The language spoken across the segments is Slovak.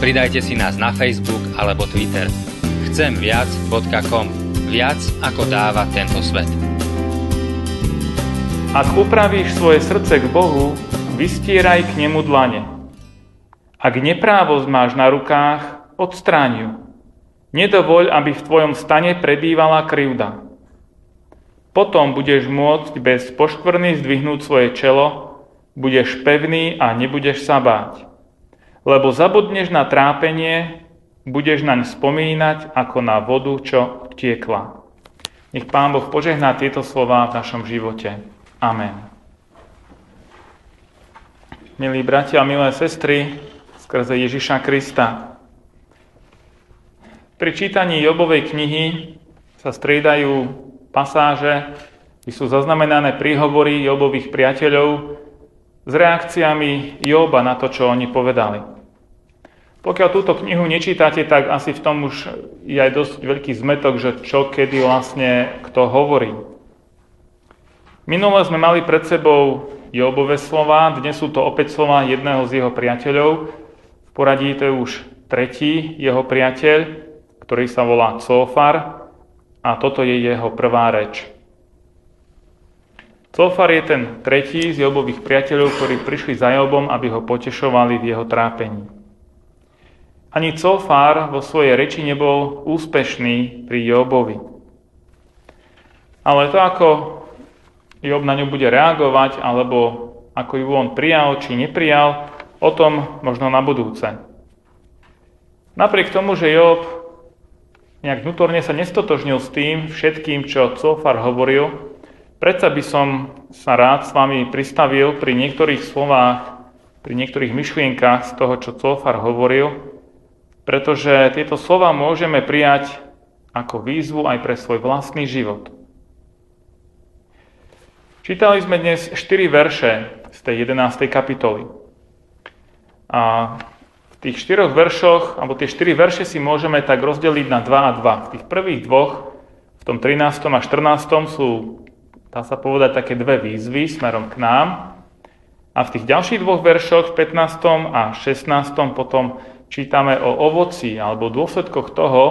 Pridajte si nás na Facebook alebo Twitter. Chcemviac.com Viac ako dáva tento svet. Ak upravíš svoje srdce k Bohu, vystieraj k nemu dlane. Ak neprávosť máš na rukách, odstráň ju. Nedovoľ, aby v tvojom stane prebývala krivda. Potom budeš môcť bez poškvrny zdvihnúť svoje čelo, budeš pevný a nebudeš sa báť. Lebo zabudneš na trápenie, budeš naň spomínať ako na vodu, čo tiekla. Nech Pán Boh požehná tieto slova v našom živote. Amen. Milí bratia a milé sestry, skrze Ježiša Krista. Pri čítaní Jobovej knihy sa striedajú pasáže, kde sú zaznamenané príhovory Jobových priateľov s reakciami Joba na to, čo oni povedali. Pokiaľ túto knihu nečítate, tak asi v tom už je aj dosť veľký zmetok, že čo kedy vlastne kto hovorí. Minule sme mali pred sebou Jobové slova. Dnes sú to opäť slova jedného z jeho priateľov. V poradí to je už tretí jeho priateľ, ktorý sa volá Cofar a toto je jeho prvá reč. Cofar je ten tretí z Jobových priateľov, ktorí prišli za Jobom, aby ho potešovali v jeho trápení. Ani Cofar vo svojej reči nebol úspešný pri Jobovi. Ale to, ako Job na ňu bude reagovať, alebo ako ju on prijal či neprijal, o tom možno na budúce. Napriek tomu, že Job nejak vnútorne sa nestotožnil s tým všetkým, čo Cofar hovoril, predsa by som sa rád s vami pristavil pri niektorých slovách, pri niektorých myšlienkach z toho, čo Cofar hovoril, pretože tieto slova môžeme prijať ako výzvu aj pre svoj vlastný život. Čítali sme dnes 4 verše z tej 11. kapitoly. A v tých 4 veršoch, alebo tie 4 verše si môžeme tak rozdeliť na 2 a 2. V tých prvých dvoch, v tom 13. a 14. sú, dá sa povedať, také dve výzvy smerom k nám. A v tých ďalších dvoch veršoch, v 15. a 16. potom čítame o ovoci alebo dôsledkoch toho,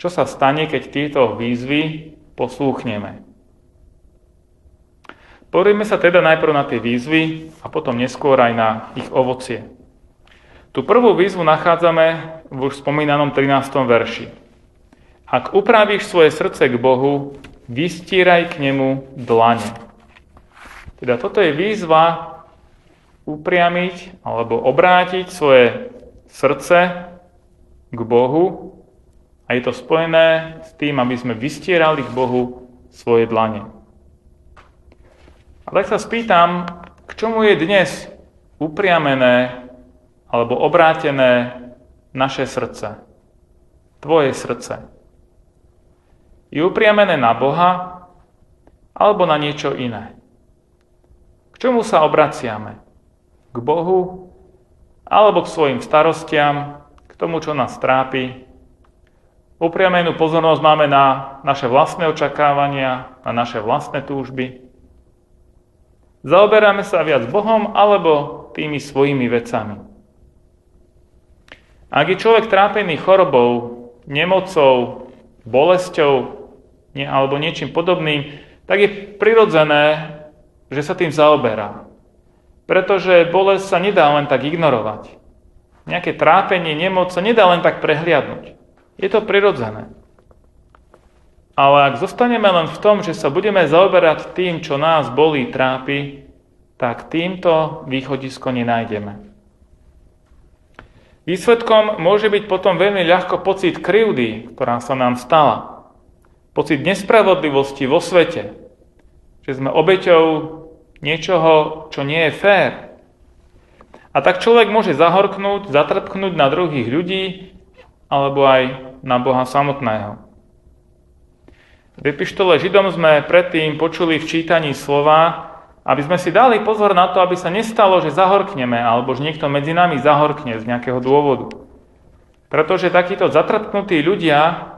čo sa stane, keď tieto výzvy poslúchneme. Pozrieme sa teda najprv na tie výzvy a potom neskôr aj na ich ovocie. Tú prvú výzvu nachádzame v už spomínanom 13. verši. Ak upravíš svoje srdce k Bohu, vystíraj k nemu dlane. Teda toto je výzva upriamiť alebo obrátiť svoje srdce k Bohu a je to spojené s tým, aby sme vystierali k Bohu svoje dlane. A tak sa spýtam, k čomu je dnes upriamené alebo obrátené naše srdce, tvoje srdce. Je upriamené na Boha alebo na niečo iné. K čomu sa obraciame? K Bohu alebo k svojim starostiam, k tomu, čo nás trápi. Upriamenú pozornosť máme na naše vlastné očakávania, na naše vlastné túžby. Zaoberáme sa viac Bohom alebo tými svojimi vecami. Ak je človek trápený chorobou, nemocou, bolesťou nie, alebo niečím podobným, tak je prirodzené, že sa tým zaoberá. Pretože bolesť sa nedá len tak ignorovať. Nejaké trápenie, nemoc sa nedá len tak prehliadnúť. Je to prirodzené. Ale ak zostaneme len v tom, že sa budeme zaoberať tým, čo nás bolí, trápi, tak týmto východisko nenájdeme. Výsledkom môže byť potom veľmi ľahko pocit krivdy, ktorá sa nám stala. Pocit nespravodlivosti vo svete. Že sme obeťou niečoho, čo nie je fér. A tak človek môže zahorknúť, zatrpknúť na druhých ľudí, alebo aj na Boha samotného. V epištole Židom sme predtým počuli v čítaní slova, aby sme si dali pozor na to, aby sa nestalo, že zahorkneme, alebo že niekto medzi nami zahorkne z nejakého dôvodu. Pretože takíto zatrpknutí ľudia,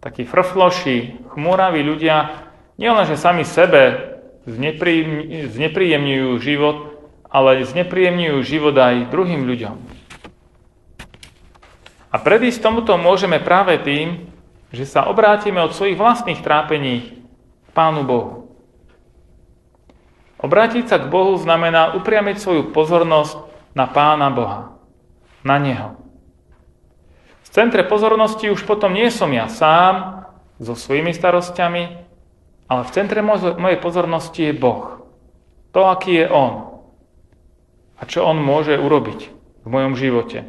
takí frfloši, chmúraví ľudia, nielenže sami sebe znepríjemňujú život, ale znepríjemňujú život aj druhým ľuďom. A predísť tomuto môžeme práve tým, že sa obrátime od svojich vlastných trápení k Pánu Bohu. Obrátiť sa k Bohu znamená upriamiť svoju pozornosť na Pána Boha, na Neho. V centre pozornosti už potom nie som ja sám so svojimi starostiami, ale v centre mojej pozornosti je Boh. To, aký je On a čo on môže urobiť v mojom živote.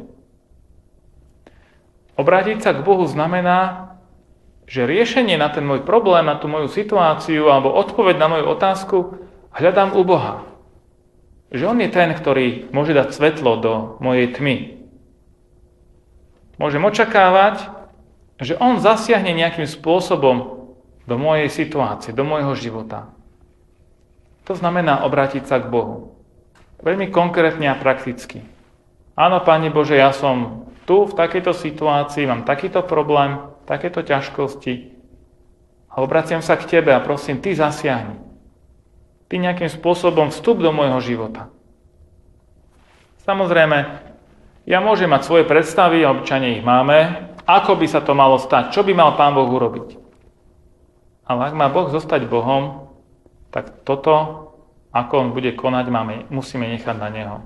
Obrátiť sa k Bohu znamená, že riešenie na ten môj problém, na tú moju situáciu alebo odpoveď na moju otázku hľadám u Boha. Že On je ten, ktorý môže dať svetlo do mojej tmy. Môžem očakávať, že On zasiahne nejakým spôsobom do mojej situácie, do môjho života. To znamená obrátiť sa k Bohu. Veľmi konkrétne a prakticky. Áno, Pane Bože, ja som tu v takejto situácii, mám takýto problém, takéto ťažkosti a obraciam sa k Tebe a prosím, Ty zasiahni. Ty nejakým spôsobom vstup do môjho života. Samozrejme, ja môžem mať svoje predstavy, a obyčajne ich máme, ako by sa to malo stať, čo by mal Pán Boh urobiť. Ale ak má Boh zostať Bohom, tak toto ako on bude konať, máme, musíme nechať na neho.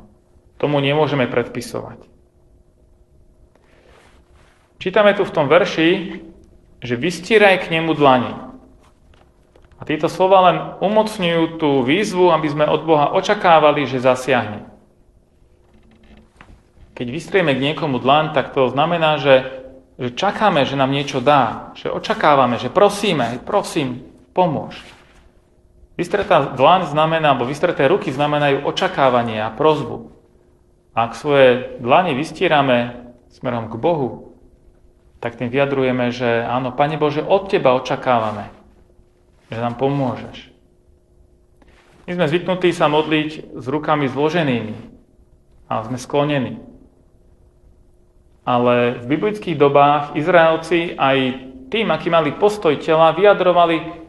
Tomu nemôžeme predpisovať. Čítame tu v tom verši, že vystíraj k nemu dlani. A tieto slova len umocňujú tú výzvu, aby sme od Boha očakávali, že zasiahne. Keď vystrieme k niekomu dlaň, tak to znamená, že, že čakáme, že nám niečo dá, že očakávame, že prosíme, prosím, pomôž. Vystretá dlaň znamená, alebo vystreté ruky znamenajú očakávanie a prozbu. Ak svoje dlane vystierame smerom k Bohu, tak tým vyjadrujeme, že áno, Pane Bože, od Teba očakávame, že nám pomôžeš. My sme zvyknutí sa modliť s rukami zloženými a sme sklonení. Ale v biblických dobách Izraelci aj tým, aký mali postoj tela, vyjadrovali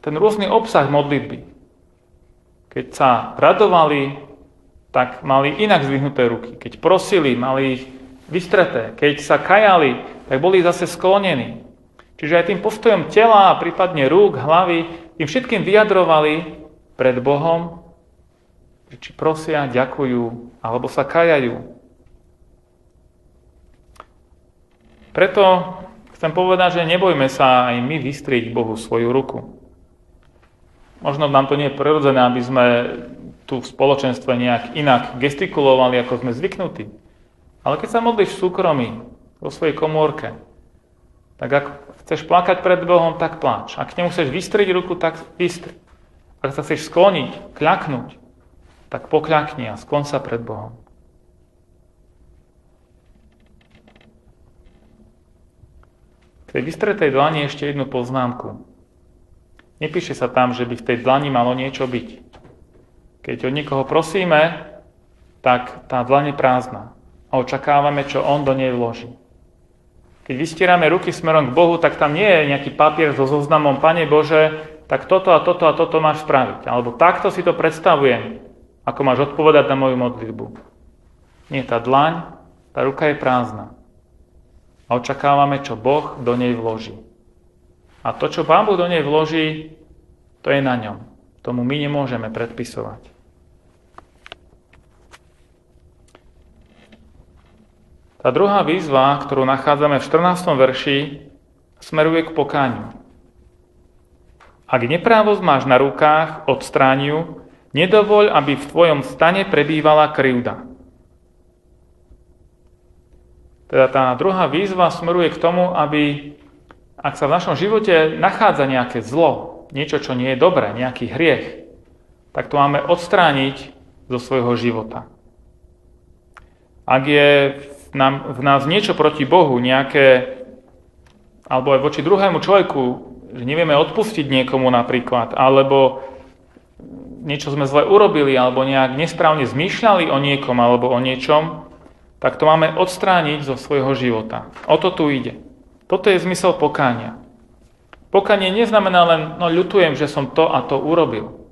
ten rôzny obsah modlitby. Keď sa radovali, tak mali inak zvihnuté ruky. Keď prosili, mali ich vystreté. Keď sa kajali, tak boli zase sklonení. Čiže aj tým postojom tela prípadne rúk, hlavy, tým všetkým vyjadrovali pred Bohom, či prosia, ďakujú, alebo sa kajajú. Preto chcem povedať, že nebojme sa aj my vystrieť Bohu svoju ruku. Možno nám to nie je prirodzené, aby sme tu v spoločenstve nejak inak gestikulovali, ako sme zvyknutí. Ale keď sa modlíš v súkromí, vo svojej komórke, tak ak chceš plakať pred Bohom, tak pláč. Ak k nemu chceš vystriť ruku, tak vystri. Ak sa chceš skloniť, kľaknúť, tak pokľakni a sklon sa pred Bohom. Tej vystretej dlani ešte jednu poznámku. Nepíše sa tam, že by v tej dlani malo niečo byť. Keď od niekoho prosíme, tak tá dlaň je prázdna a očakávame, čo on do nej vloží. Keď vystierame ruky smerom k Bohu, tak tam nie je nejaký papier so zoznamom, Pane Bože, tak toto a toto a toto máš spraviť. Alebo takto si to predstavujem, ako máš odpovedať na moju modlitbu. Nie, tá dlaň, tá ruka je prázdna. A očakávame, čo Boh do nej vloží. A to, čo Pán Boh do nej vloží, to je na ňom. Tomu my nemôžeme predpisovať. Tá druhá výzva, ktorú nachádzame v 14. verši, smeruje k pokániu. Ak neprávosť máš na rukách, odstrániu, nedovoľ, aby v tvojom stane prebývala krivda. Teda tá druhá výzva smeruje k tomu, aby ak sa v našom živote nachádza nejaké zlo, niečo, čo nie je dobré, nejaký hriech, tak to máme odstrániť zo svojho života. Ak je v, nás niečo proti Bohu, nejaké, alebo aj voči druhému človeku, že nevieme odpustiť niekomu napríklad, alebo niečo sme zle urobili, alebo nejak nesprávne zmýšľali o niekom alebo o niečom, tak to máme odstrániť zo svojho života. O to tu ide. Toto je zmysel pokánia. Pokanie neznamená len, no ľutujem, že som to a to urobil.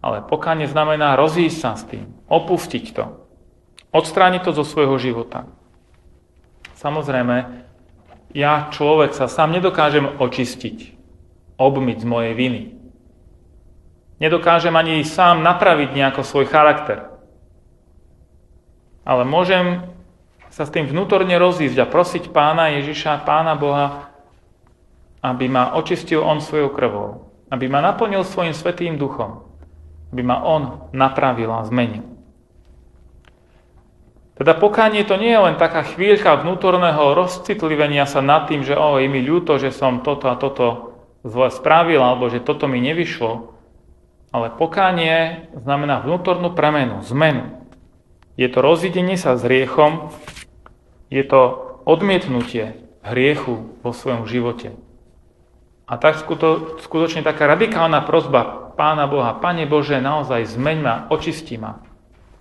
Ale pokánie znamená rozísť sa s tým, opustiť to, odstrániť to zo svojho života. Samozrejme, ja človek sa sám nedokážem očistiť, obmyť z mojej viny. Nedokážem ani sám napraviť nejako svoj charakter. Ale môžem sa s tým vnútorne rozísť a prosiť pána Ježiša, pána Boha, aby ma očistil On svojou krvou, aby ma naplnil svojim svetým duchom, aby ma On napravil a zmenil. Teda pokánie to nie je len taká chvíľka vnútorného rozcitlivenia sa nad tým, že o, je mi ľúto, že som toto a toto zle spravil, alebo že toto mi nevyšlo. Ale pokánie znamená vnútornú premenu, zmenu. Je to rozidenie sa s hriechom, je to odmietnutie hriechu vo svojom živote. A tak skuto, skutočne taká radikálna prozba Pána Boha, Pane Bože, naozaj zmeň ma, očistí ma,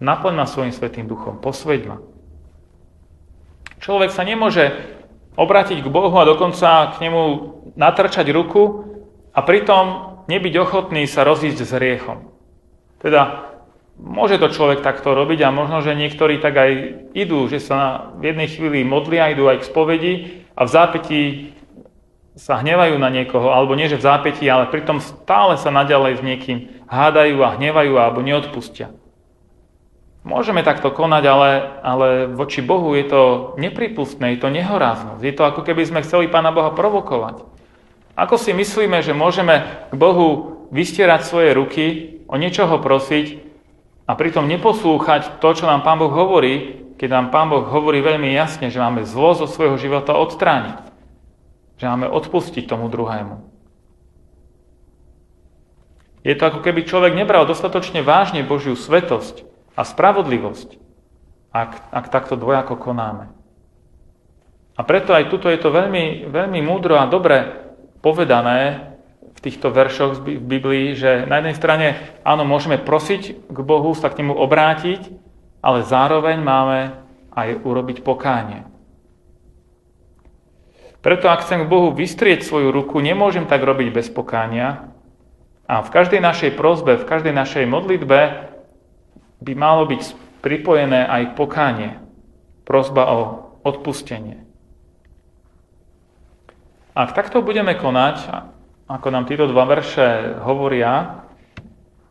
naplň ma svojim svetým duchom, posveď ma. Človek sa nemôže obrátiť k Bohu a dokonca k nemu natrčať ruku a pritom nebyť ochotný sa rozísť s hriechom. Teda môže to človek takto robiť a možno, že niektorí tak aj idú, že sa v jednej chvíli modlia, idú aj k spovedi a v zápätí sa hnevajú na niekoho, alebo nie, že v zápätí, ale pritom stále sa naďalej s niekým hádajú a hnevajú alebo neodpustia. Môžeme takto konať, ale, ale voči Bohu je to nepripustné, je to nehoráznosť. Je to ako keby sme chceli Pána Boha provokovať. Ako si myslíme, že môžeme k Bohu vystierať svoje ruky, o niečo ho prosiť a pritom neposlúchať to, čo nám Pán Boh hovorí, keď nám Pán Boh hovorí veľmi jasne, že máme zlo zo svojho života odstrániť. Že máme odpustiť tomu druhému. Je to ako keby človek nebral dostatočne vážne Božiu svetosť a spravodlivosť, ak, ak takto dvojako konáme. A preto aj tuto je to veľmi, veľmi múdro a dobre povedané v týchto veršoch v Biblii, že na jednej strane áno, môžeme prosiť k Bohu, sa k nemu obrátiť, ale zároveň máme aj urobiť pokánie. Preto ak chcem k Bohu vystrieť svoju ruku, nemôžem tak robiť bez pokánia. A v každej našej prozbe, v každej našej modlitbe by malo byť pripojené aj pokánie. Prozba o odpustenie. Ak takto budeme konať, ako nám títo dva verše hovoria,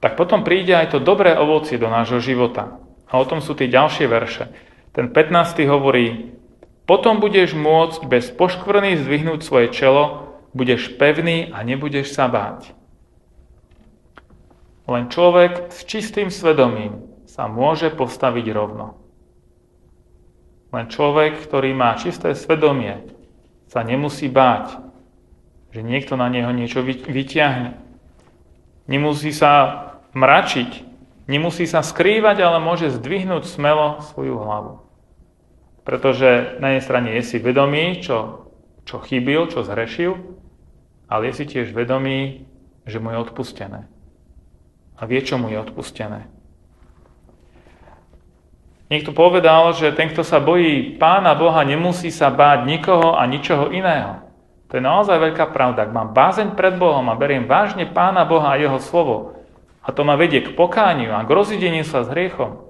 tak potom príde aj to dobré ovocie do nášho života. A o tom sú tie ďalšie verše. Ten 15. hovorí, potom budeš môcť bez poškvrny zdvihnúť svoje čelo, budeš pevný a nebudeš sa báť. Len človek s čistým svedomím sa môže postaviť rovno. Len človek, ktorý má čisté svedomie, sa nemusí báť, že niekto na neho niečo vyťahne. Nemusí sa mračiť, nemusí sa skrývať, ale môže zdvihnúť smelo svoju hlavu. Pretože na jednej strane je si vedomý, čo, čo chybil, čo zhrešil, ale je si tiež vedomý, že mu je odpustené. A vie, čo mu je odpustené. Niekto povedal, že ten, kto sa bojí Pána Boha, nemusí sa báť nikoho a ničoho iného. To je naozaj veľká pravda. Ak mám bázeň pred Bohom a beriem vážne Pána Boha a Jeho slovo, a to ma vedie k pokániu a k rozideniu sa s hriechom,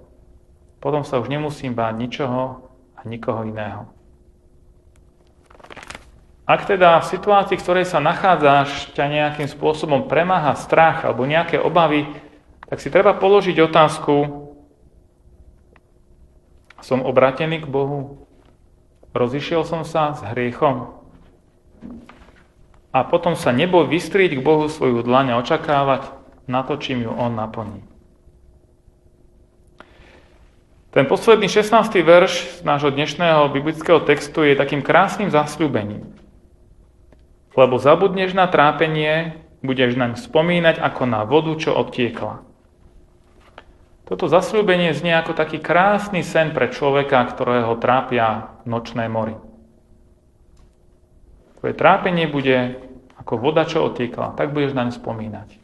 potom sa už nemusím báť ničoho nikoho iného. Ak teda v situácii, v ktorej sa nachádzaš, ťa nejakým spôsobom premáha strach alebo nejaké obavy, tak si treba položiť otázku, som obratený k Bohu? Rozišiel som sa s hriechom? A potom sa neboj vystrieť k Bohu svoju dlaň a očakávať na to, čím ju On naplní. Ten posledný 16. verš z nášho dnešného biblického textu je takým krásnym zasľúbením. Lebo zabudneš na trápenie, budeš naň spomínať ako na vodu, čo odtiekla. Toto zasľúbenie znie ako taký krásny sen pre človeka, ktorého trápia nočné mory. Tvoje trápenie bude ako voda, čo otiekla. Tak budeš naň spomínať.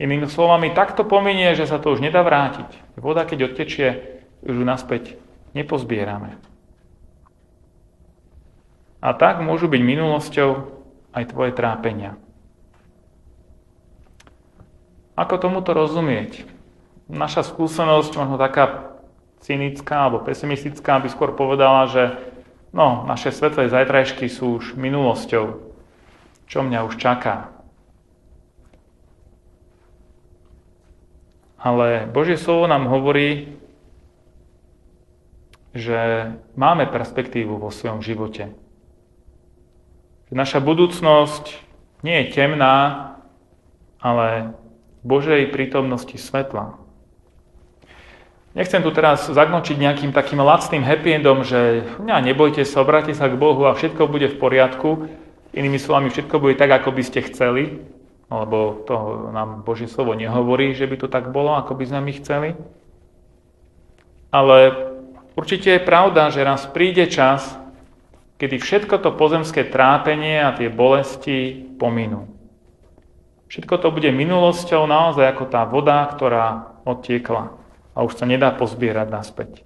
Inými slovami, takto pominie, že sa to už nedá vrátiť. Voda, keď odtečie, už ju naspäť nepozbierame. A tak môžu byť minulosťou aj tvoje trápenia. Ako tomuto rozumieť? naša skúsenosť, možno taká cynická alebo pesimistická, by skôr povedala, že no, naše svetlé zajtrajšky sú už minulosťou. Čo mňa už čaká? Ale Božie slovo nám hovorí, že máme perspektívu vo svojom živote. Naša budúcnosť nie je temná, ale Božej prítomnosti svetla. Nechcem tu teraz zagnočiť nejakým takým lacným happy endom, že ja, nebojte sa, obráte sa k Bohu a všetko bude v poriadku. Inými slovami, všetko bude tak, ako by ste chceli, lebo to nám Božie slovo nehovorí, že by to tak bolo, ako by sme my chceli. Ale určite je pravda, že raz príde čas, kedy všetko to pozemské trápenie a tie bolesti pominú. Všetko to bude minulosťou naozaj ako tá voda, ktorá odtiekla a už sa nedá pozbierať naspäť.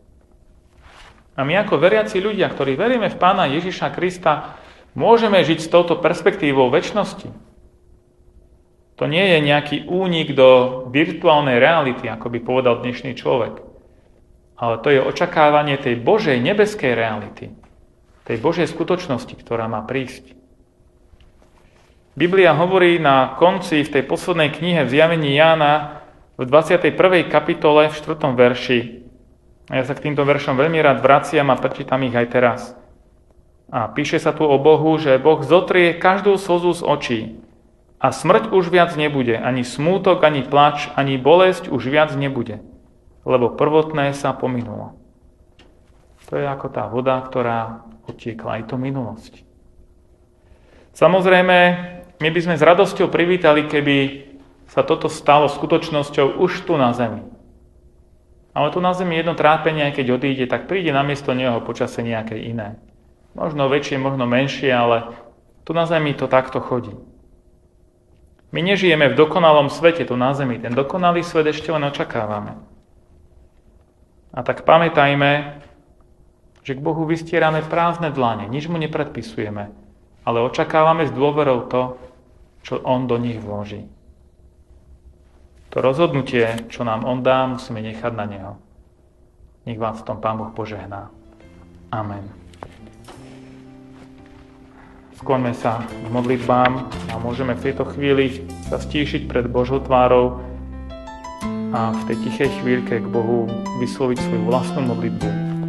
A my ako veriaci ľudia, ktorí veríme v Pána Ježiša Krista, môžeme žiť s touto perspektívou väčšnosti. To nie je nejaký únik do virtuálnej reality, ako by povedal dnešný človek. Ale to je očakávanie tej Božej nebeskej reality, tej Božej skutočnosti, ktorá má prísť. Biblia hovorí na konci v tej poslednej knihe v zjavení Jána, v 21. kapitole v 4. verši. A ja sa k týmto veršom veľmi rád vraciam a prečítam ich aj teraz. A píše sa tu o Bohu, že Boh zotrie každú slzu z očí. A smrť už viac nebude, ani smútok, ani plač, ani bolesť už viac nebude, lebo prvotné sa pominulo. To je ako tá voda, ktorá otiekla, aj to minulosť. Samozrejme, my by sme s radosťou privítali, keby sa toto stalo skutočnosťou už tu na zemi. Ale tu na zemi jedno trápenie, keď odíde, tak príde namiesto neho počasie nejaké iné. Možno väčšie, možno menšie, ale tu na zemi to takto chodí. My nežijeme v dokonalom svete tu na zemi. Ten dokonalý svet ešte len očakávame. A tak pamätajme, že k Bohu vystierame prázdne dlane, nič mu nepredpisujeme, ale očakávame s dôverou to, čo On do nich vloží. To rozhodnutie, čo nám On dá, musíme nechať na Neho. Nech vám v tom Pán Boh požehná. Amen. Skloňme sa k modlitbám a môžeme v tejto chvíli sa stíšiť pred Božou tvárou a v tej tichej chvíľke k Bohu vysloviť svoju vlastnú modlitbu.